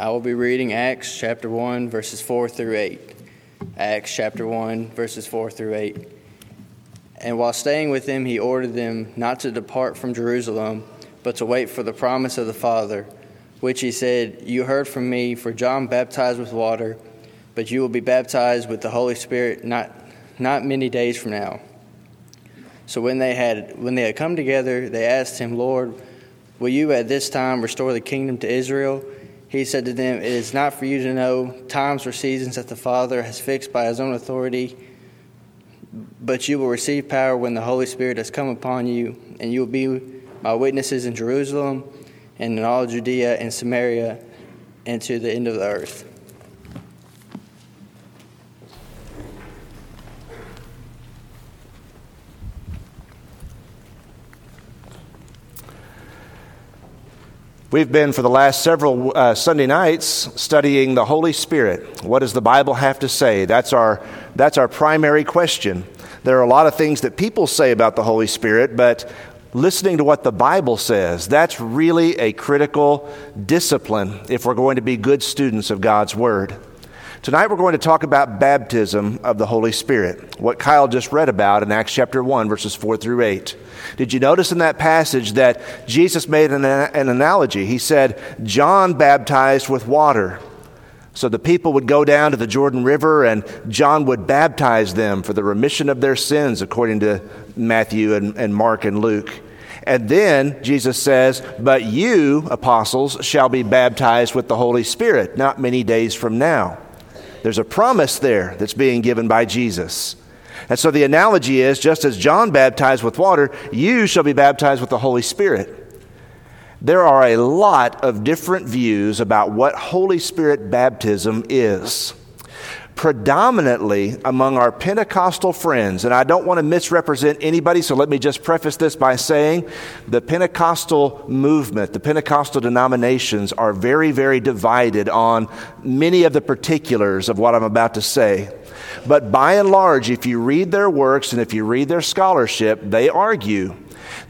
I will be reading Acts chapter 1, verses 4 through 8. Acts chapter 1, verses 4 through 8. And while staying with them, he ordered them not to depart from Jerusalem, but to wait for the promise of the Father, which he said, You heard from me, for John baptized with water, but you will be baptized with the Holy Spirit not, not many days from now. So when they had when they had come together, they asked him, Lord, will you at this time restore the kingdom to Israel? He said to them, It is not for you to know times or seasons that the Father has fixed by his own authority, but you will receive power when the Holy Spirit has come upon you, and you will be my witnesses in Jerusalem and in all Judea and Samaria and to the end of the earth. We've been for the last several uh, Sunday nights studying the Holy Spirit. What does the Bible have to say? That's our, that's our primary question. There are a lot of things that people say about the Holy Spirit, but listening to what the Bible says, that's really a critical discipline if we're going to be good students of God's Word. Tonight we're going to talk about baptism of the Holy Spirit, what Kyle just read about in Acts chapter 1, verses 4 through 8. Did you notice in that passage that Jesus made an, an analogy? He said, John baptized with water. So the people would go down to the Jordan River and John would baptize them for the remission of their sins, according to Matthew and, and Mark and Luke. And then Jesus says, But you, apostles, shall be baptized with the Holy Spirit not many days from now. There's a promise there that's being given by Jesus. And so the analogy is just as John baptized with water, you shall be baptized with the Holy Spirit. There are a lot of different views about what Holy Spirit baptism is predominantly among our Pentecostal friends. And I don't want to misrepresent anybody, so let me just preface this by saying the Pentecostal movement, the Pentecostal denominations are very, very divided on many of the particulars of what I'm about to say. But by and large, if you read their works and if you read their scholarship, they argue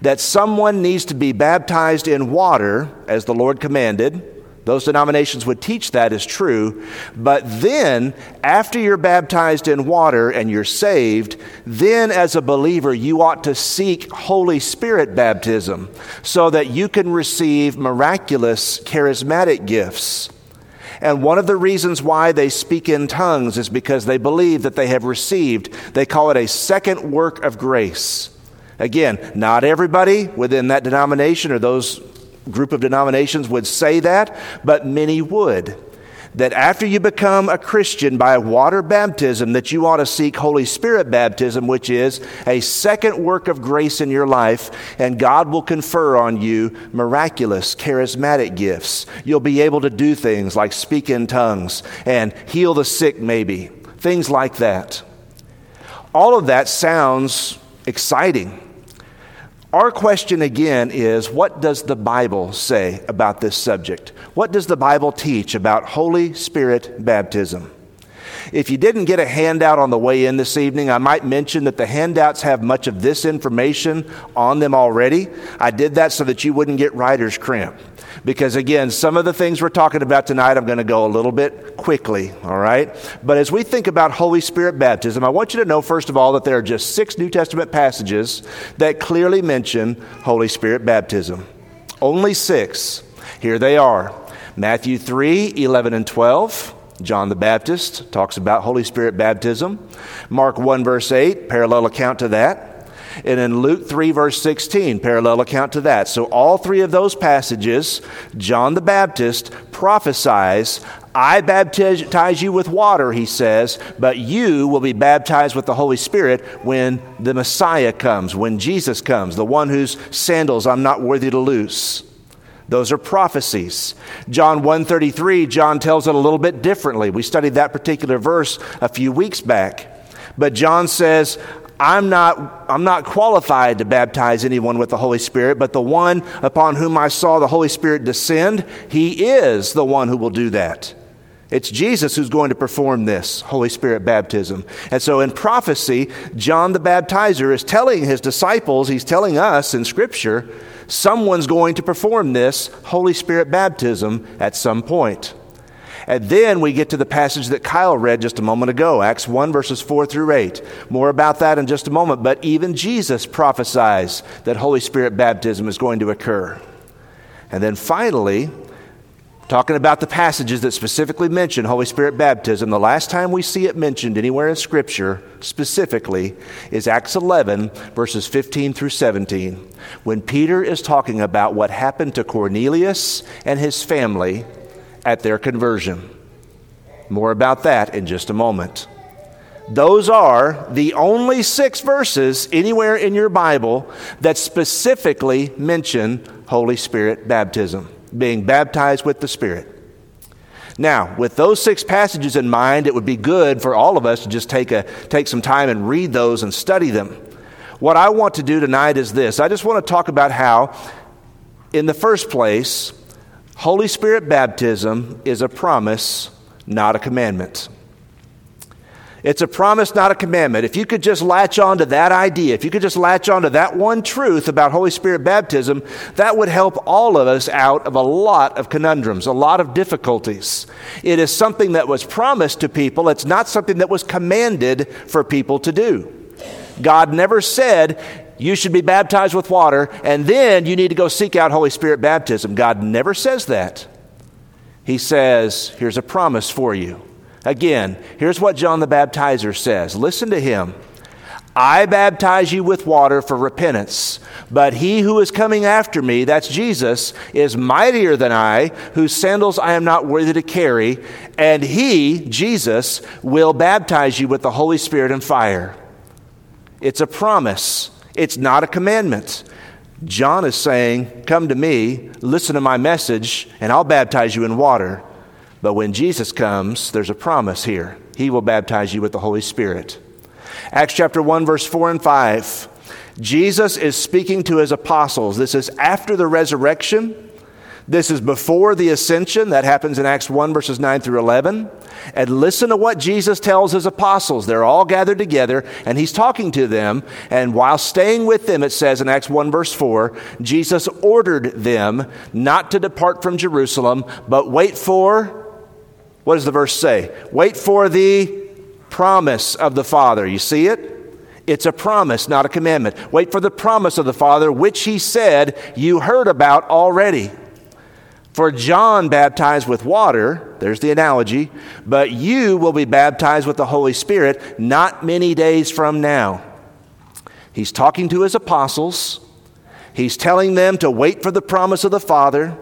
that someone needs to be baptized in water, as the Lord commanded those denominations would teach that is true. But then, after you're baptized in water and you're saved, then as a believer, you ought to seek Holy Spirit baptism so that you can receive miraculous charismatic gifts. And one of the reasons why they speak in tongues is because they believe that they have received, they call it a second work of grace. Again, not everybody within that denomination or those group of denominations would say that, but many would. That after you become a Christian by water baptism, that you ought to seek Holy Spirit baptism, which is a second work of grace in your life, and God will confer on you miraculous, charismatic gifts. You'll be able to do things like speak in tongues and heal the sick, maybe, things like that. All of that sounds exciting. Our question again is what does the Bible say about this subject? What does the Bible teach about Holy Spirit baptism? If you didn't get a handout on the way in this evening, I might mention that the handouts have much of this information on them already. I did that so that you wouldn't get writer's cramp. Because again, some of the things we're talking about tonight, I'm going to go a little bit quickly, all right? But as we think about Holy Spirit baptism, I want you to know, first of all, that there are just six New Testament passages that clearly mention Holy Spirit baptism. Only six. Here they are Matthew 3 11 and 12. John the Baptist talks about Holy Spirit baptism. Mark 1, verse 8, parallel account to that. And in Luke 3, verse 16, parallel account to that. So, all three of those passages, John the Baptist prophesies, I baptize you with water, he says, but you will be baptized with the Holy Spirit when the Messiah comes, when Jesus comes, the one whose sandals I'm not worthy to loose. Those are prophecies. John 133, John tells it a little bit differently. We studied that particular verse a few weeks back. But John says, I'm not, I'm not qualified to baptize anyone with the Holy Spirit, but the one upon whom I saw the Holy Spirit descend, he is the one who will do that. It's Jesus who's going to perform this Holy Spirit baptism. And so in prophecy, John the Baptizer is telling his disciples, he's telling us in Scripture, someone's going to perform this Holy Spirit baptism at some point. And then we get to the passage that Kyle read just a moment ago, Acts 1, verses 4 through 8. More about that in just a moment. But even Jesus prophesies that Holy Spirit baptism is going to occur. And then finally, talking about the passages that specifically mention Holy Spirit baptism, the last time we see it mentioned anywhere in Scripture specifically is Acts 11, verses 15 through 17, when Peter is talking about what happened to Cornelius and his family at their conversion. More about that in just a moment. Those are the only six verses anywhere in your Bible that specifically mention Holy Spirit baptism, being baptized with the Spirit. Now, with those six passages in mind, it would be good for all of us to just take, a, take some time and read those and study them. What I want to do tonight is this I just want to talk about how, in the first place, Holy Spirit baptism is a promise, not a commandment. It's a promise, not a commandment. If you could just latch on to that idea, if you could just latch on to that one truth about Holy Spirit baptism, that would help all of us out of a lot of conundrums, a lot of difficulties. It is something that was promised to people, it's not something that was commanded for people to do. God never said, you should be baptized with water, and then you need to go seek out Holy Spirit baptism. God never says that. He says, Here's a promise for you. Again, here's what John the Baptizer says listen to him. I baptize you with water for repentance, but he who is coming after me, that's Jesus, is mightier than I, whose sandals I am not worthy to carry, and he, Jesus, will baptize you with the Holy Spirit and fire. It's a promise. It's not a commandment. John is saying, Come to me, listen to my message, and I'll baptize you in water. But when Jesus comes, there's a promise here. He will baptize you with the Holy Spirit. Acts chapter 1, verse 4 and 5. Jesus is speaking to his apostles. This is after the resurrection. This is before the ascension. That happens in Acts 1, verses 9 through 11. And listen to what Jesus tells his apostles. They're all gathered together, and he's talking to them. And while staying with them, it says in Acts 1, verse 4, Jesus ordered them not to depart from Jerusalem, but wait for, what does the verse say? Wait for the promise of the Father. You see it? It's a promise, not a commandment. Wait for the promise of the Father, which he said you heard about already. For John baptized with water, there's the analogy, but you will be baptized with the Holy Spirit not many days from now. He's talking to his apostles. He's telling them to wait for the promise of the Father.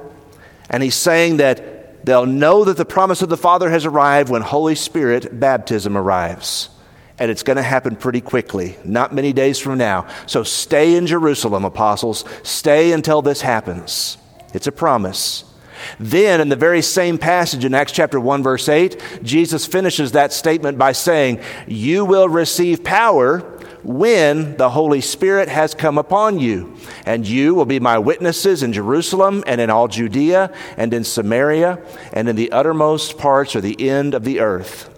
And he's saying that they'll know that the promise of the Father has arrived when Holy Spirit baptism arrives. And it's going to happen pretty quickly, not many days from now. So stay in Jerusalem, apostles. Stay until this happens. It's a promise. Then, in the very same passage in Acts chapter 1, verse 8, Jesus finishes that statement by saying, You will receive power when the Holy Spirit has come upon you, and you will be my witnesses in Jerusalem and in all Judea and in Samaria and in the uttermost parts or the end of the earth.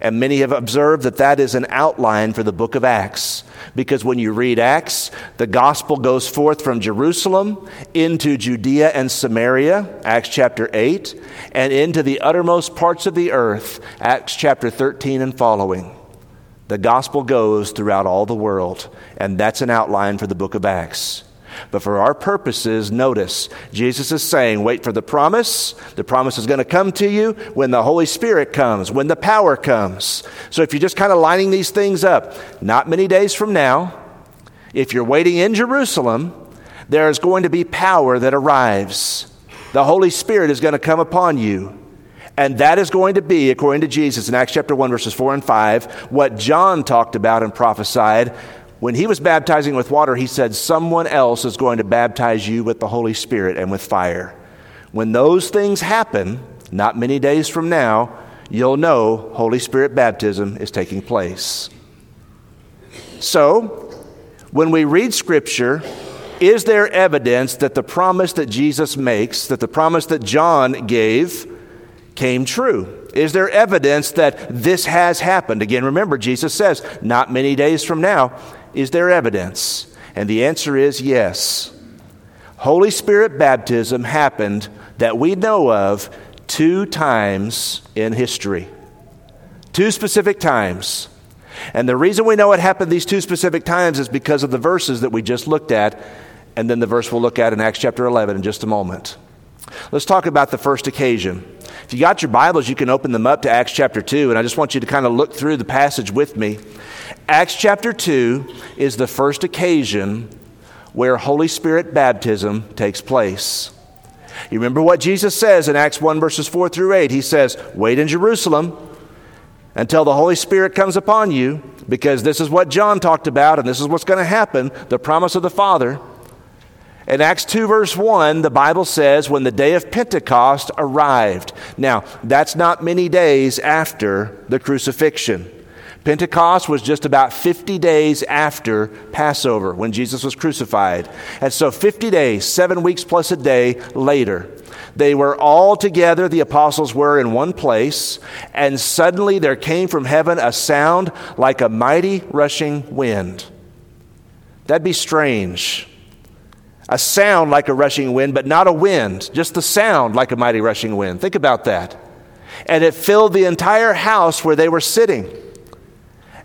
And many have observed that that is an outline for the book of Acts. Because when you read Acts, the gospel goes forth from Jerusalem into Judea and Samaria, Acts chapter 8, and into the uttermost parts of the earth, Acts chapter 13 and following. The gospel goes throughout all the world, and that's an outline for the book of Acts. But for our purposes, notice, Jesus is saying, wait for the promise. The promise is going to come to you when the Holy Spirit comes, when the power comes. So if you're just kind of lining these things up, not many days from now, if you're waiting in Jerusalem, there is going to be power that arrives. The Holy Spirit is going to come upon you. And that is going to be, according to Jesus in Acts chapter 1, verses 4 and 5, what John talked about and prophesied when he was baptizing with water, he said, Someone else is going to baptize you with the Holy Spirit and with fire. When those things happen, not many days from now, you'll know Holy Spirit baptism is taking place. So, when we read Scripture, is there evidence that the promise that Jesus makes, that the promise that John gave, came true? Is there evidence that this has happened? Again, remember, Jesus says, not many days from now. Is there evidence? And the answer is yes. Holy Spirit baptism happened that we know of two times in history. Two specific times. And the reason we know it happened these two specific times is because of the verses that we just looked at, and then the verse we'll look at in Acts chapter 11 in just a moment. Let's talk about the first occasion. If you got your Bibles, you can open them up to Acts chapter 2, and I just want you to kind of look through the passage with me. Acts chapter 2 is the first occasion where Holy Spirit baptism takes place. You remember what Jesus says in Acts 1, verses 4 through 8. He says, Wait in Jerusalem until the Holy Spirit comes upon you, because this is what John talked about, and this is what's going to happen the promise of the Father. In Acts 2, verse 1, the Bible says, when the day of Pentecost arrived. Now, that's not many days after the crucifixion. Pentecost was just about 50 days after Passover when Jesus was crucified. And so, 50 days, seven weeks plus a day later, they were all together, the apostles were in one place, and suddenly there came from heaven a sound like a mighty rushing wind. That'd be strange. A sound like a rushing wind, but not a wind, just the sound like a mighty rushing wind. Think about that. And it filled the entire house where they were sitting.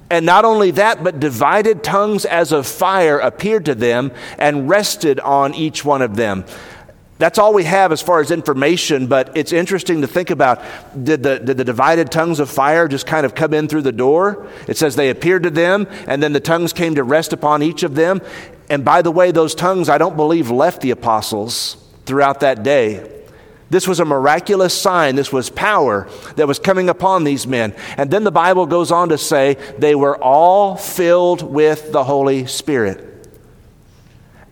And not only that, but divided tongues as of fire appeared to them and rested on each one of them. That's all we have as far as information, but it's interesting to think about. Did the, did the divided tongues of fire just kind of come in through the door? It says they appeared to them, and then the tongues came to rest upon each of them. And by the way, those tongues, I don't believe, left the apostles throughout that day. This was a miraculous sign. This was power that was coming upon these men. And then the Bible goes on to say they were all filled with the Holy Spirit.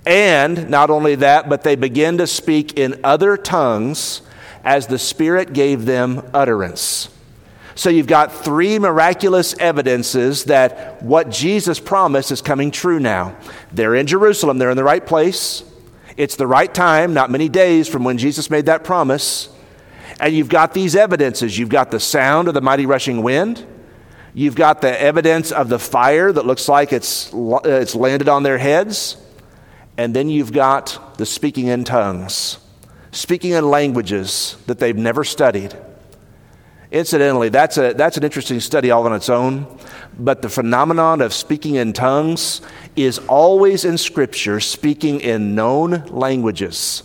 And not only that, but they began to speak in other tongues as the Spirit gave them utterance. So you've got three miraculous evidences that what Jesus promised is coming true now. They're in Jerusalem, they're in the right place. It's the right time, not many days from when Jesus made that promise. And you've got these evidences. You've got the sound of the mighty rushing wind. You've got the evidence of the fire that looks like it's, uh, it's landed on their heads. And then you've got the speaking in tongues, speaking in languages that they've never studied. Incidentally, that's, a, that's an interesting study all on its own, but the phenomenon of speaking in tongues is always in Scripture speaking in known languages.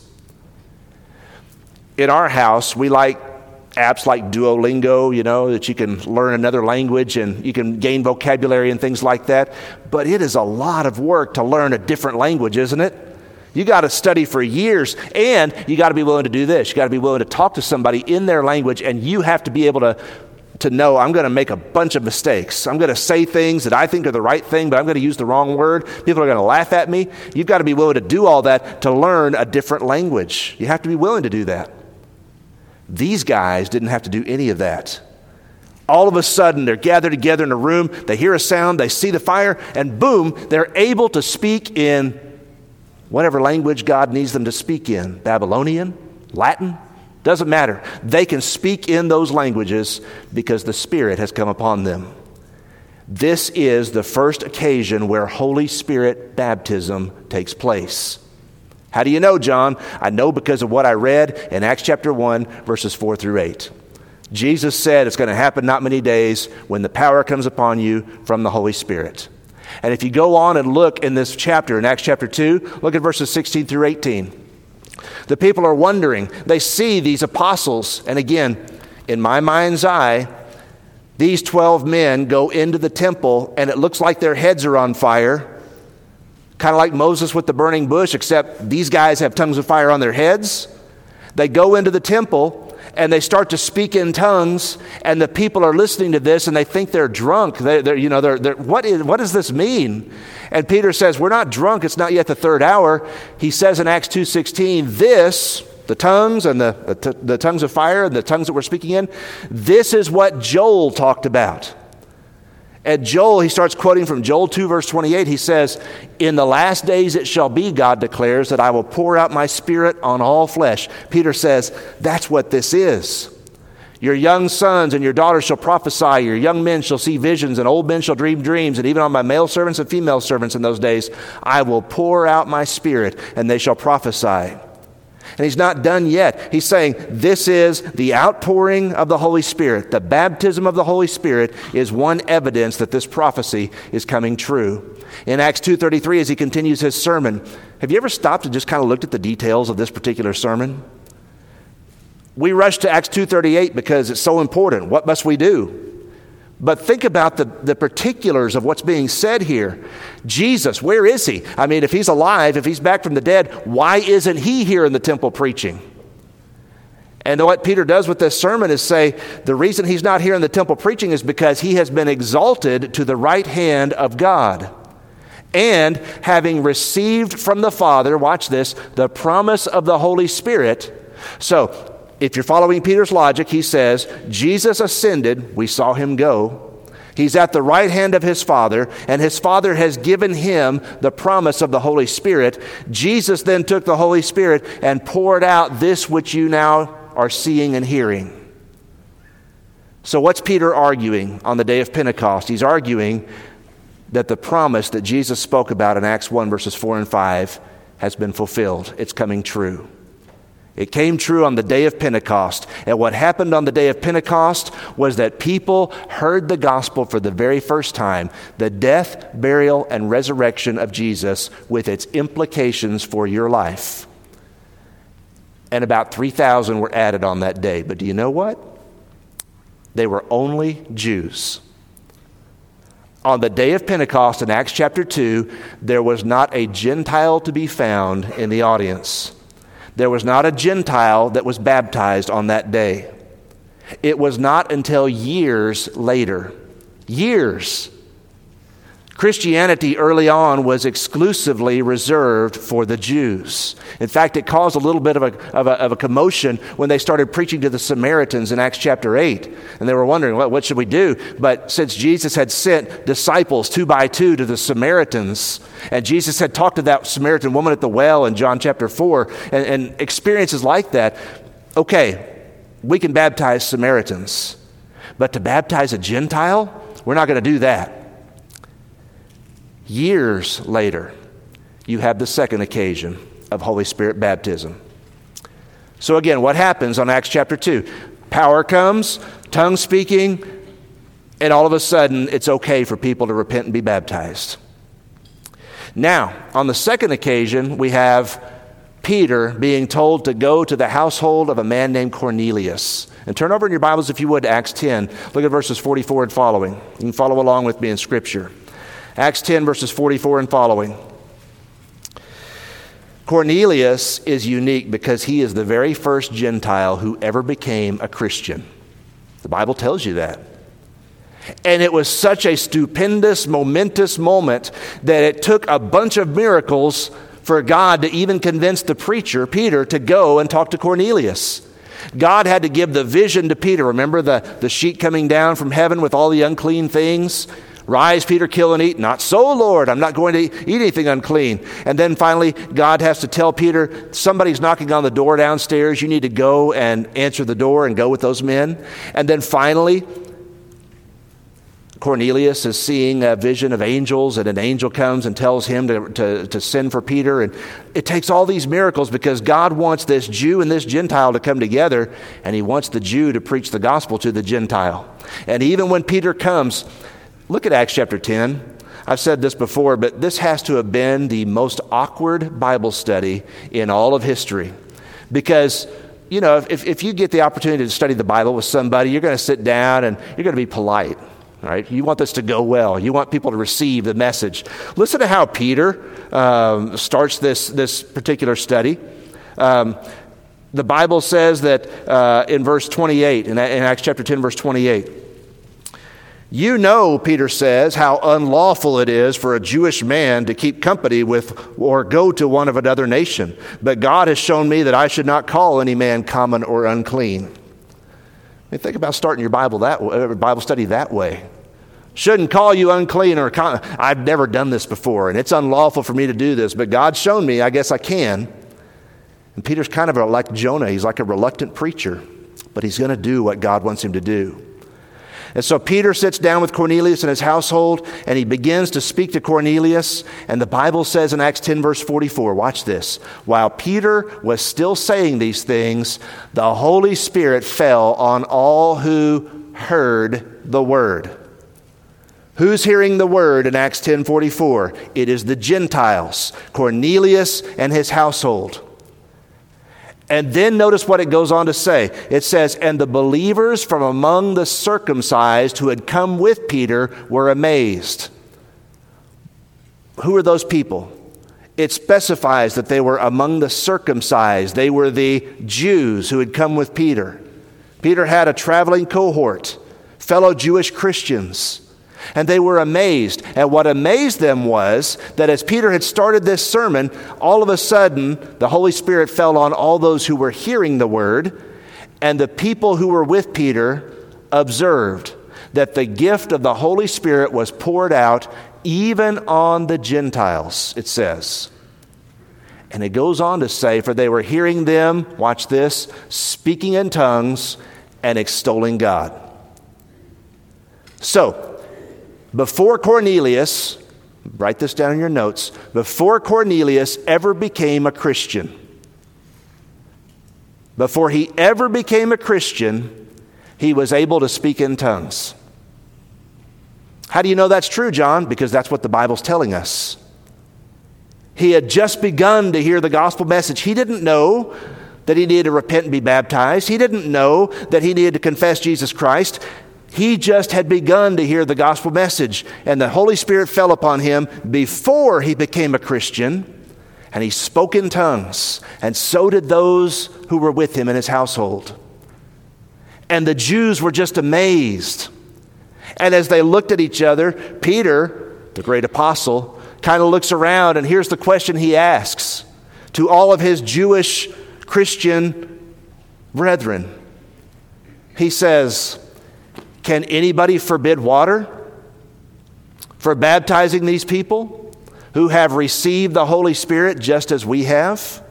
In our house, we like apps like Duolingo, you know, that you can learn another language and you can gain vocabulary and things like that. But it is a lot of work to learn a different language, isn't it? You got to study for years and you got to be willing to do this. You got to be willing to talk to somebody in their language and you have to be able to to know I'm going to make a bunch of mistakes. I'm going to say things that I think are the right thing, but I'm going to use the wrong word. People are going to laugh at me. You've got to be willing to do all that to learn a different language. You have to be willing to do that. These guys didn't have to do any of that. All of a sudden, they're gathered together in a room, they hear a sound, they see the fire, and boom, they're able to speak in whatever language God needs them to speak in Babylonian, Latin, doesn't matter. They can speak in those languages because the Spirit has come upon them. This is the first occasion where Holy Spirit baptism takes place. How do you know, John? I know because of what I read in Acts chapter 1, verses 4 through 8. Jesus said it's going to happen not many days when the power comes upon you from the Holy Spirit. And if you go on and look in this chapter, in Acts chapter 2, look at verses 16 through 18. The people are wondering. They see these apostles, and again, in my mind's eye, these 12 men go into the temple, and it looks like their heads are on fire Kind of like Moses with the burning bush, except these guys have tongues of fire on their heads. They go into the temple and they start to speak in tongues, and the people are listening to this and they think they're drunk. They, are you know, they're, they're, what, is, what does this mean? And Peter says, We're not drunk, it's not yet the third hour. He says in Acts 2.16, This, the tongues and the, the, the tongues of fire and the tongues that we're speaking in, this is what Joel talked about. At Joel, he starts quoting from Joel 2, verse 28. He says, In the last days it shall be, God declares, that I will pour out my spirit on all flesh. Peter says, That's what this is. Your young sons and your daughters shall prophesy, your young men shall see visions, and old men shall dream dreams, and even on my male servants and female servants in those days, I will pour out my spirit, and they shall prophesy. And he's not done yet. He's saying this is the outpouring of the Holy Spirit. The baptism of the Holy Spirit is one evidence that this prophecy is coming true. In Acts 2:33 as he continues his sermon, have you ever stopped and just kind of looked at the details of this particular sermon? We rush to Acts 2:38 because it's so important. What must we do? But think about the, the particulars of what's being said here. Jesus, where is he? I mean, if he's alive, if he's back from the dead, why isn't he here in the temple preaching? And what Peter does with this sermon is say the reason he's not here in the temple preaching is because he has been exalted to the right hand of God. And having received from the Father, watch this, the promise of the Holy Spirit. So if you're following Peter's logic, he says, Jesus ascended, we saw him go. He's at the right hand of his Father, and his Father has given him the promise of the Holy Spirit. Jesus then took the Holy Spirit and poured out this which you now are seeing and hearing. So, what's Peter arguing on the day of Pentecost? He's arguing that the promise that Jesus spoke about in Acts 1, verses 4 and 5, has been fulfilled. It's coming true. It came true on the day of Pentecost. And what happened on the day of Pentecost was that people heard the gospel for the very first time the death, burial, and resurrection of Jesus with its implications for your life. And about 3,000 were added on that day. But do you know what? They were only Jews. On the day of Pentecost in Acts chapter 2, there was not a Gentile to be found in the audience. There was not a Gentile that was baptized on that day. It was not until years later, years, Christianity early on was exclusively reserved for the Jews. In fact, it caused a little bit of a, of a, of a, commotion when they started preaching to the Samaritans in Acts chapter 8. And they were wondering, well, what should we do? But since Jesus had sent disciples two by two to the Samaritans, and Jesus had talked to that Samaritan woman at the well in John chapter 4, and, and experiences like that, okay, we can baptize Samaritans. But to baptize a Gentile, we're not going to do that. Years later, you have the second occasion of Holy Spirit baptism. So, again, what happens on Acts chapter 2? Power comes, tongue speaking, and all of a sudden it's okay for people to repent and be baptized. Now, on the second occasion, we have Peter being told to go to the household of a man named Cornelius. And turn over in your Bibles, if you would, Acts 10. Look at verses 44 and following. You can follow along with me in Scripture. Acts 10, verses 44 and following. Cornelius is unique because he is the very first Gentile who ever became a Christian. The Bible tells you that. And it was such a stupendous, momentous moment that it took a bunch of miracles for God to even convince the preacher, Peter, to go and talk to Cornelius. God had to give the vision to Peter. Remember the, the sheet coming down from heaven with all the unclean things? Rise, Peter, kill and eat. Not so, Lord. I'm not going to eat anything unclean. And then finally, God has to tell Peter, somebody's knocking on the door downstairs. You need to go and answer the door and go with those men. And then finally, Cornelius is seeing a vision of angels, and an angel comes and tells him to, to, to, send for Peter. And it takes all these miracles because God wants this Jew and this Gentile to come together, and he wants the Jew to preach the gospel to the Gentile. And even when Peter comes, Look at Acts chapter 10. I've said this before, but this has to have been the most awkward Bible study in all of history. Because, you know, if, if you get the opportunity to study the Bible with somebody, you're going to sit down and you're going to be polite. Right? You want this to go well. You want people to receive the message. Listen to how Peter um, starts this, this particular study. Um, the Bible says that uh, in verse 28, in, in Acts chapter 10, verse 28, you know, Peter says, how unlawful it is for a Jewish man to keep company with or go to one of another nation. But God has shown me that I should not call any man common or unclean. I mean, think about starting your Bible that way, uh, Bible study that way. Shouldn't call you unclean or I've never done this before, and it's unlawful for me to do this. But God's shown me, I guess I can. And Peter's kind of like Jonah. He's like a reluctant preacher, but he's going to do what God wants him to do. And so Peter sits down with Cornelius and his household, and he begins to speak to Cornelius. And the Bible says in Acts 10, verse 44, watch this. While Peter was still saying these things, the Holy Spirit fell on all who heard the word. Who's hearing the word in Acts 10:44? It is the Gentiles, Cornelius and his household. And then notice what it goes on to say. It says, And the believers from among the circumcised who had come with Peter were amazed. Who are those people? It specifies that they were among the circumcised. They were the Jews who had come with Peter. Peter had a traveling cohort, fellow Jewish Christians. And they were amazed. And what amazed them was that as Peter had started this sermon, all of a sudden the Holy Spirit fell on all those who were hearing the word, and the people who were with Peter observed that the gift of the Holy Spirit was poured out even on the Gentiles, it says. And it goes on to say, For they were hearing them, watch this, speaking in tongues and extolling God. So, before Cornelius, write this down in your notes, before Cornelius ever became a Christian, before he ever became a Christian, he was able to speak in tongues. How do you know that's true, John? Because that's what the Bible's telling us. He had just begun to hear the gospel message. He didn't know that he needed to repent and be baptized. He didn't know that he needed to confess Jesus Christ. He just had begun to hear the gospel message, and the Holy Spirit fell upon him before he became a Christian, and he spoke in tongues, and so did those who were with him in his household. And the Jews were just amazed. And as they looked at each other, Peter, the great apostle, kind of looks around, and here's the question he asks to all of his Jewish Christian brethren. He says, can anybody forbid water for baptizing these people who have received the Holy Spirit just as we have?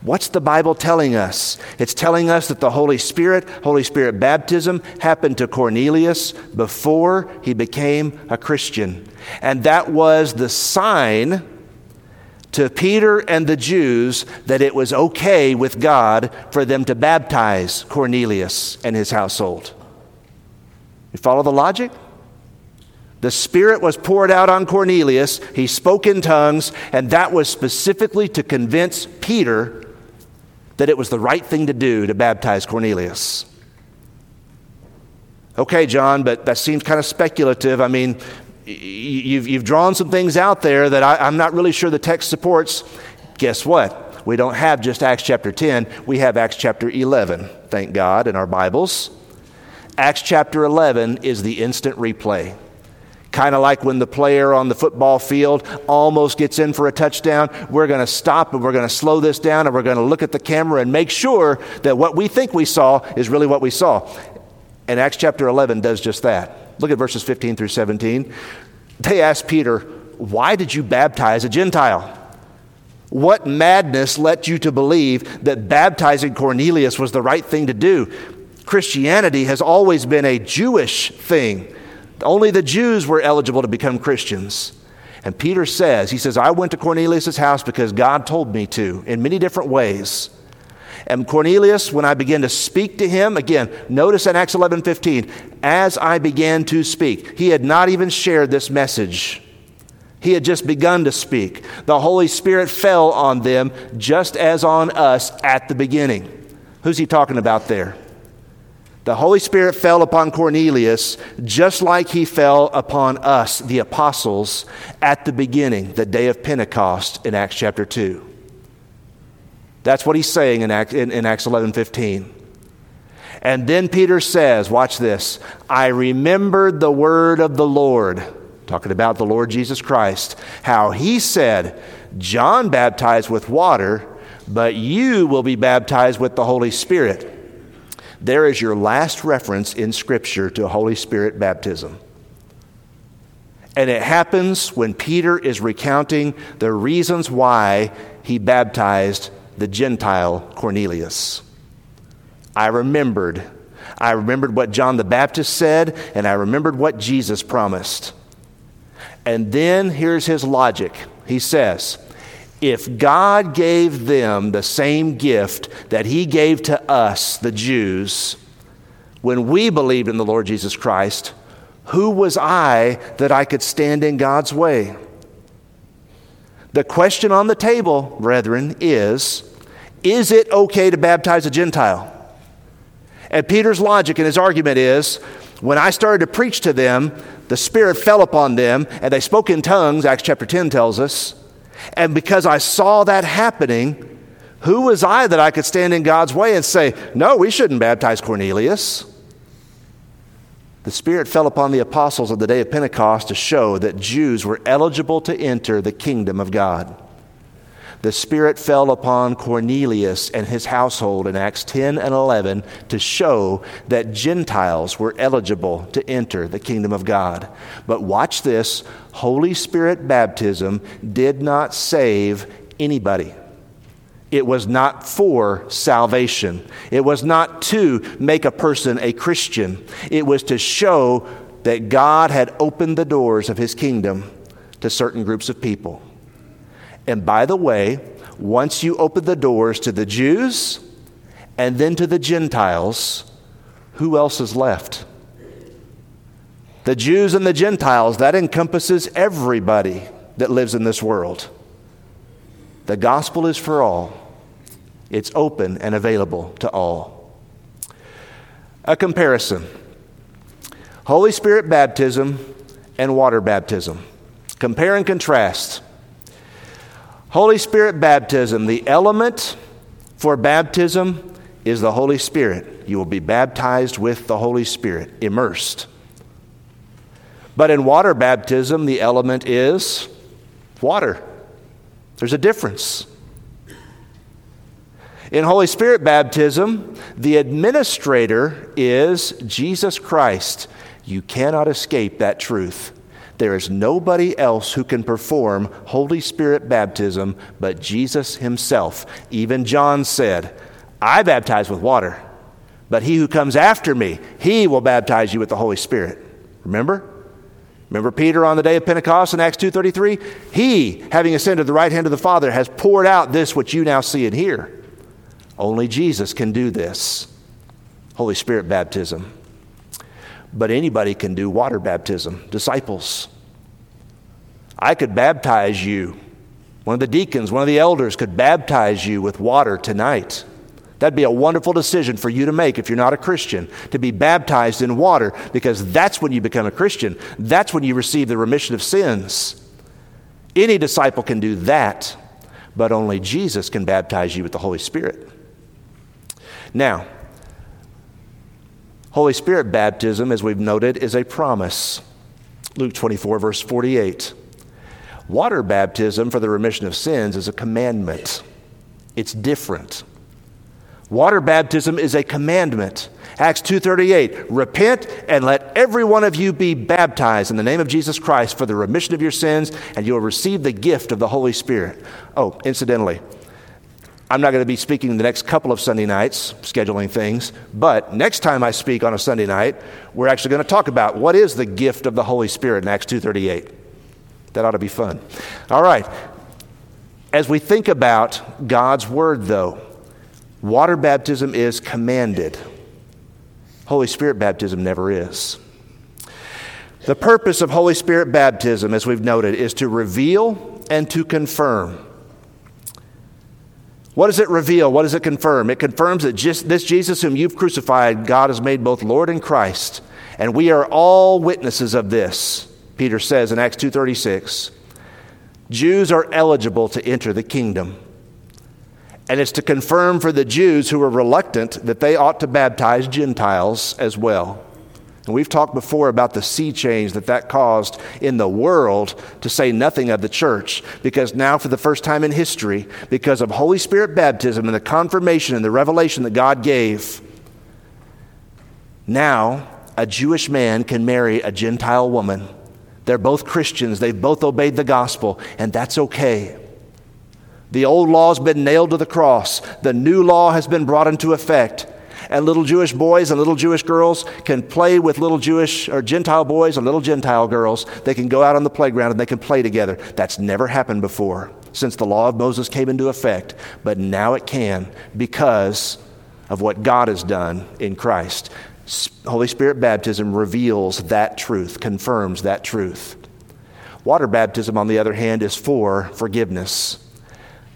What's the Bible telling us? It's telling us that the Holy Spirit, Holy Spirit baptism, happened to Cornelius before he became a Christian. And that was the sign to Peter and the Jews that it was okay with God for them to baptize Cornelius and his household. You follow the logic? The Spirit was poured out on Cornelius. He spoke in tongues, and that was specifically to convince Peter that it was the right thing to do to baptize Cornelius. Okay, John, but that seems kind of speculative. I mean, you've, you've drawn some things out there that I, I'm not really sure the text supports. Guess what? We don't have just Acts chapter 10, we have Acts chapter 11, thank God, in our Bibles. Acts chapter 11 is the instant replay. Kind of like when the player on the football field almost gets in for a touchdown, we're going to stop and we're going to slow this down and we're going to look at the camera and make sure that what we think we saw is really what we saw. And Acts chapter 11 does just that. Look at verses 15 through 17. They asked Peter, Why did you baptize a Gentile? What madness led you to believe that baptizing Cornelius was the right thing to do? Christianity has always been a Jewish thing. Only the Jews were eligible to become Christians. And Peter says, he says, I went to Cornelius' house because God told me to in many different ways. And Cornelius, when I began to speak to him, again, notice in Acts 11 15, as I began to speak, he had not even shared this message. He had just begun to speak. The Holy Spirit fell on them just as on us at the beginning. Who's he talking about there? The Holy Spirit fell upon Cornelius just like he fell upon us, the apostles, at the beginning, the day of Pentecost in Acts chapter 2. That's what he's saying in, Acts, in, in Acts 11 15. And then Peter says, watch this, I remembered the word of the Lord, talking about the Lord Jesus Christ, how he said, John baptized with water, but you will be baptized with the Holy Spirit. There is your last reference in Scripture to Holy Spirit baptism. And it happens when Peter is recounting the reasons why he baptized the Gentile Cornelius. I remembered I remembered what John the Baptist said, and I remembered what Jesus promised. And then here's his logic. He says, if God gave them the same gift that He gave to us, the Jews, when we believed in the Lord Jesus Christ, who was I that I could stand in God's way? The question on the table, brethren, is is it okay to baptize a Gentile? And Peter's logic and his argument is when I started to preach to them, the Spirit fell upon them and they spoke in tongues, Acts chapter 10 tells us. And because I saw that happening, who was I that I could stand in God's way and say, No, we shouldn't baptize Cornelius? The Spirit fell upon the apostles of the day of Pentecost to show that Jews were eligible to enter the kingdom of God the Spirit fell upon Cornelius and his household in Acts 10 and 11 to show that Gentiles were eligible to enter the kingdom of God. But watch this Holy Spirit baptism did not save anybody. It was not for salvation. It was not to make a person a Christian. It was to show that God had opened the doors of his kingdom to certain groups of people. And by the way, once you open the doors to the Jews and then to the Gentiles, who else is left? The Jews and the Gentiles, that encompasses everybody that lives in this world. The gospel is for all, it's open and available to all. A comparison Holy Spirit baptism and water baptism. Compare and contrast. Holy Spirit baptism, the element for baptism is the Holy Spirit. You will be baptized with the Holy Spirit, immersed. But in water baptism, the element is water. There's a difference. In Holy Spirit baptism, the administrator is Jesus Christ. You cannot escape that truth. There is nobody else who can perform Holy Spirit baptism but Jesus himself. Even John said, I baptize with water, but he who comes after me, he will baptize you with the Holy Spirit. Remember? Remember Peter on the day of Pentecost in Acts 2:33? He, having ascended to the right hand of the Father, has poured out this which you now see and hear. Only Jesus can do this. Holy Spirit baptism but anybody can do water baptism, disciples. I could baptize you. One of the deacons, one of the elders could baptize you with water tonight. That'd be a wonderful decision for you to make if you're not a Christian, to be baptized in water, because that's when you become a Christian. That's when you receive the remission of sins. Any disciple can do that, but only Jesus can baptize you with the Holy Spirit. Now, Holy Spirit baptism, as we've noted, is a promise. Luke 24, verse 48. Water baptism for the remission of sins is a commandment. It's different. Water baptism is a commandment. Acts 2:38 Repent and let every one of you be baptized in the name of Jesus Christ for the remission of your sins and you will receive the gift of the Holy Spirit. Oh, incidentally, I'm not going to be speaking the next couple of Sunday nights, scheduling things, but next time I speak on a Sunday night, we're actually going to talk about what is the gift of the Holy Spirit in Acts 2:38. That ought to be fun. All right. As we think about God's word though, water baptism is commanded. Holy Spirit baptism never is. The purpose of Holy Spirit baptism, as we've noted, is to reveal and to confirm. What does it reveal? What does it confirm? It confirms that just this Jesus whom you've crucified, God has made both Lord and Christ. And we are all witnesses of this, Peter says in Acts 2:36. Jews are eligible to enter the kingdom. And it's to confirm for the Jews who are reluctant that they ought to baptize Gentiles as well. And we've talked before about the sea change that that caused in the world, to say nothing of the church, because now, for the first time in history, because of Holy Spirit baptism and the confirmation and the revelation that God gave, now a Jewish man can marry a Gentile woman. They're both Christians, they've both obeyed the gospel, and that's okay. The old law has been nailed to the cross, the new law has been brought into effect. And little Jewish boys and little Jewish girls can play with little Jewish or Gentile boys and little Gentile girls. They can go out on the playground and they can play together. That's never happened before since the law of Moses came into effect, but now it can because of what God has done in Christ. Holy Spirit baptism reveals that truth, confirms that truth. Water baptism, on the other hand, is for forgiveness.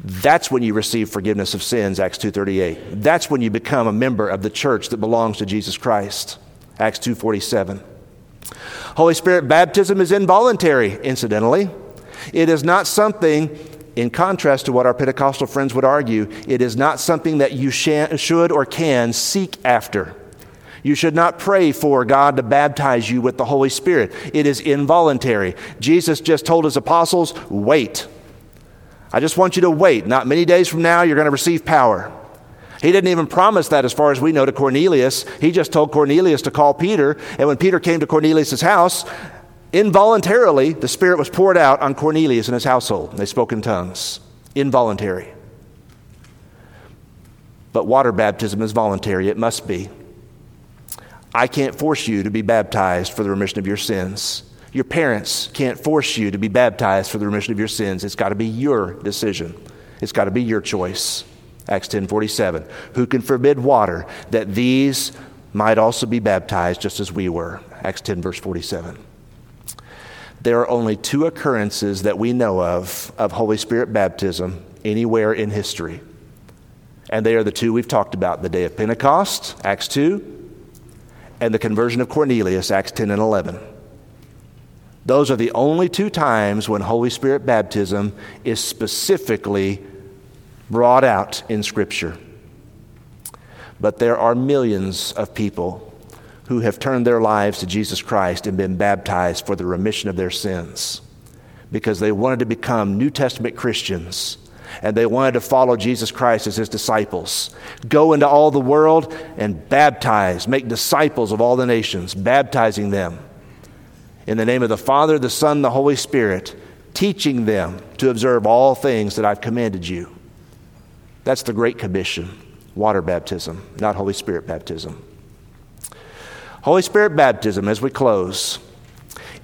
That's when you receive forgiveness of sins, Acts 2:38. That's when you become a member of the church that belongs to Jesus Christ, Acts 2:47. Holy Spirit baptism is involuntary, incidentally. It is not something in contrast to what our Pentecostal friends would argue, it is not something that you should or can seek after. You should not pray for God to baptize you with the Holy Spirit. It is involuntary. Jesus just told his apostles, wait. I just want you to wait. Not many days from now, you're going to receive power. He didn't even promise that, as far as we know, to Cornelius. He just told Cornelius to call Peter. And when Peter came to Cornelius' house, involuntarily, the Spirit was poured out on Cornelius and his household. They spoke in tongues. Involuntary. But water baptism is voluntary. It must be. I can't force you to be baptized for the remission of your sins. Your parents can't force you to be baptized for the remission of your sins. It's got to be your decision. It's got to be your choice. Acts 10:47. Who can forbid water that these might also be baptized just as we were? Acts 10 verse 47. There are only two occurrences that we know of of Holy Spirit baptism anywhere in history. And they are the two we've talked about the day of Pentecost, Acts 2, and the conversion of Cornelius, Acts 10 and 11. Those are the only two times when Holy Spirit baptism is specifically brought out in Scripture. But there are millions of people who have turned their lives to Jesus Christ and been baptized for the remission of their sins because they wanted to become New Testament Christians and they wanted to follow Jesus Christ as his disciples. Go into all the world and baptize, make disciples of all the nations, baptizing them in the name of the Father, the Son, the Holy Spirit, teaching them to observe all things that I've commanded you. That's the Great Commission water baptism, not Holy Spirit baptism. Holy Spirit baptism, as we close,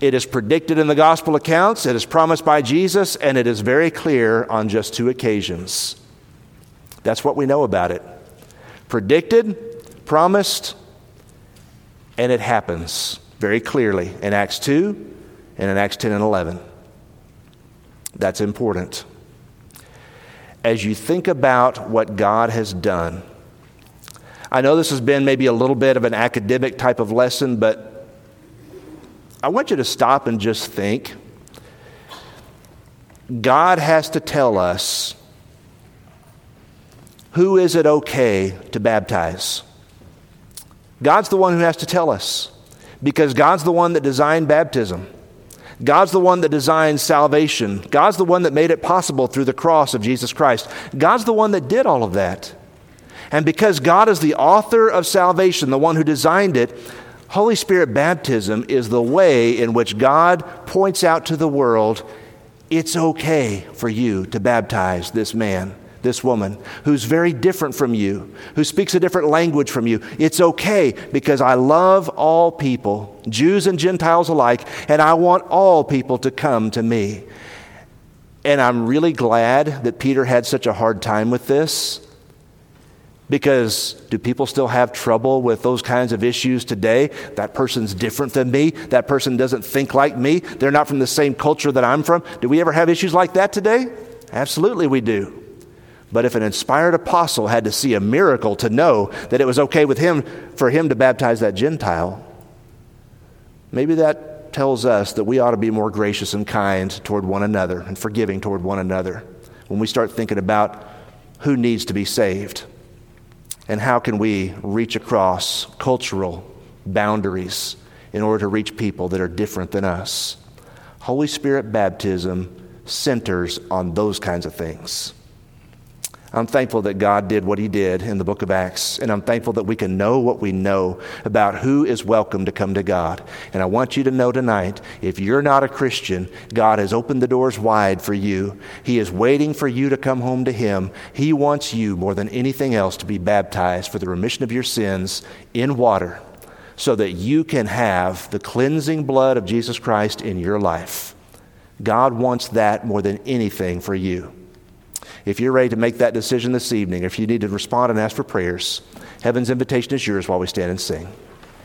it is predicted in the gospel accounts, it is promised by Jesus, and it is very clear on just two occasions. That's what we know about it. Predicted, promised, and it happens very clearly in Acts 2 and in Acts 10 and 11. That's important. As you think about what God has done, I know this has been maybe a little bit of an academic type of lesson, but I want you to stop and just think. God has to tell us who is it okay to baptize? God's the one who has to tell us because God's the one that designed baptism. God's the one that designed salvation. God's the one that made it possible through the cross of Jesus Christ. God's the one that did all of that. And because God is the author of salvation, the one who designed it, Holy Spirit baptism is the way in which God points out to the world it's okay for you to baptize this man, this woman, who's very different from you, who speaks a different language from you. It's okay because I love all people, Jews and Gentiles alike, and I want all people to come to me. And I'm really glad that Peter had such a hard time with this because do people still have trouble with those kinds of issues today? That person's different than me. That person doesn't think like me. They're not from the same culture that I'm from. Do we ever have issues like that today? Absolutely, we do. But if an inspired apostle had to see a miracle to know that it was okay with him for him to baptize that Gentile, maybe that tells us that we ought to be more gracious and kind toward one another and forgiving toward one another when we start thinking about who needs to be saved. And how can we reach across cultural boundaries in order to reach people that are different than us? Holy Spirit baptism centers on those kinds of things. I'm thankful that God did what He did in the book of Acts, and I'm thankful that we can know what we know about who is welcome to come to God. And I want you to know tonight if you're not a Christian, God has opened the doors wide for you. He is waiting for you to come home to Him. He wants you more than anything else to be baptized for the remission of your sins in water so that you can have the cleansing blood of Jesus Christ in your life. God wants that more than anything for you. If you're ready to make that decision this evening, if you need to respond and ask for prayers, heaven's invitation is yours while we stand and sing.